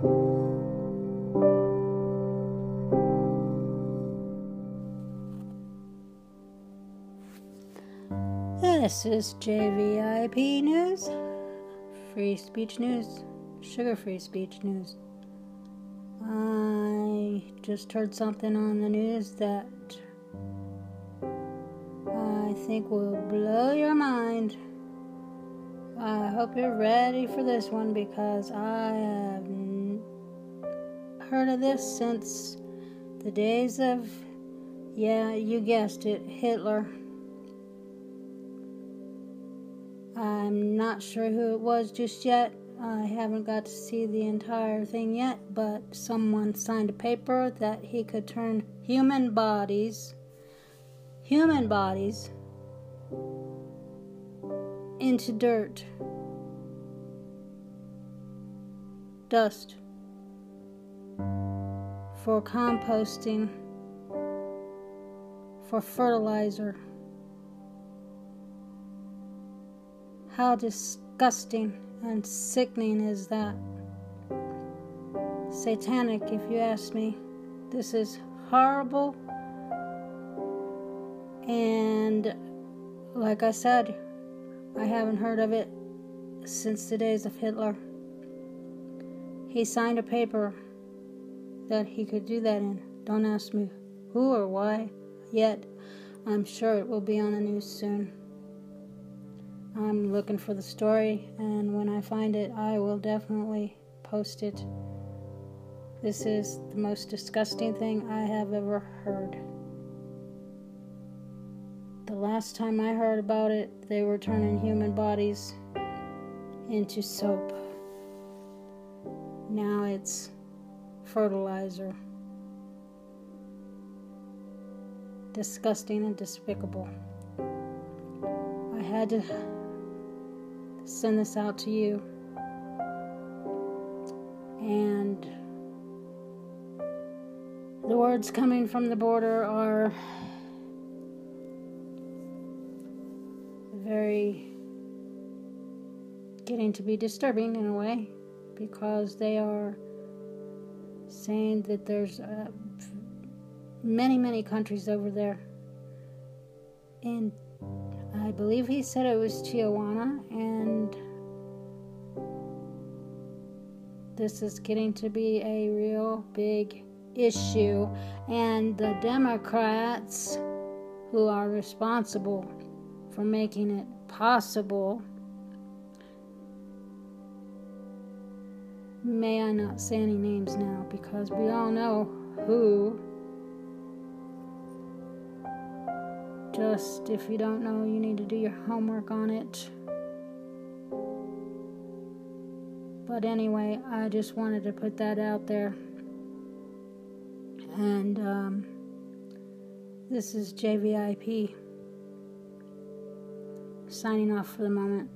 This is JVIP News, Free Speech News, Sugar Free Speech News. I just heard something on the news that I think will blow your mind. I hope you're ready for this one because I have heard of this since the days of, yeah, you guessed it, Hitler. I'm not sure who it was just yet. I haven't got to see the entire thing yet, but someone signed a paper that he could turn human bodies, human bodies, into dirt, dust, for composting, for fertilizer. How disgusting and sickening is that? Satanic, if you ask me. This is horrible. And like I said, I haven't heard of it since the days of Hitler. He signed a paper that he could do that in. Don't ask me who or why yet. I'm sure it will be on the news soon. I'm looking for the story, and when I find it, I will definitely post it. This is the most disgusting thing I have ever heard. The last time I heard about it, they were turning human bodies into soap. Now it's fertilizer. Disgusting and despicable. I had to send this out to you. And the words coming from the border are very getting to be disturbing in a way because they are saying that there's uh, many, many countries over there. And I believe he said it was Tijuana, and this is getting to be a real big issue. And the Democrats, who are responsible for making it possible, may I not say any names now because we all know who Just if you don't know, you need to do your homework on it. But anyway, I just wanted to put that out there. And um, this is JVIP signing off for the moment.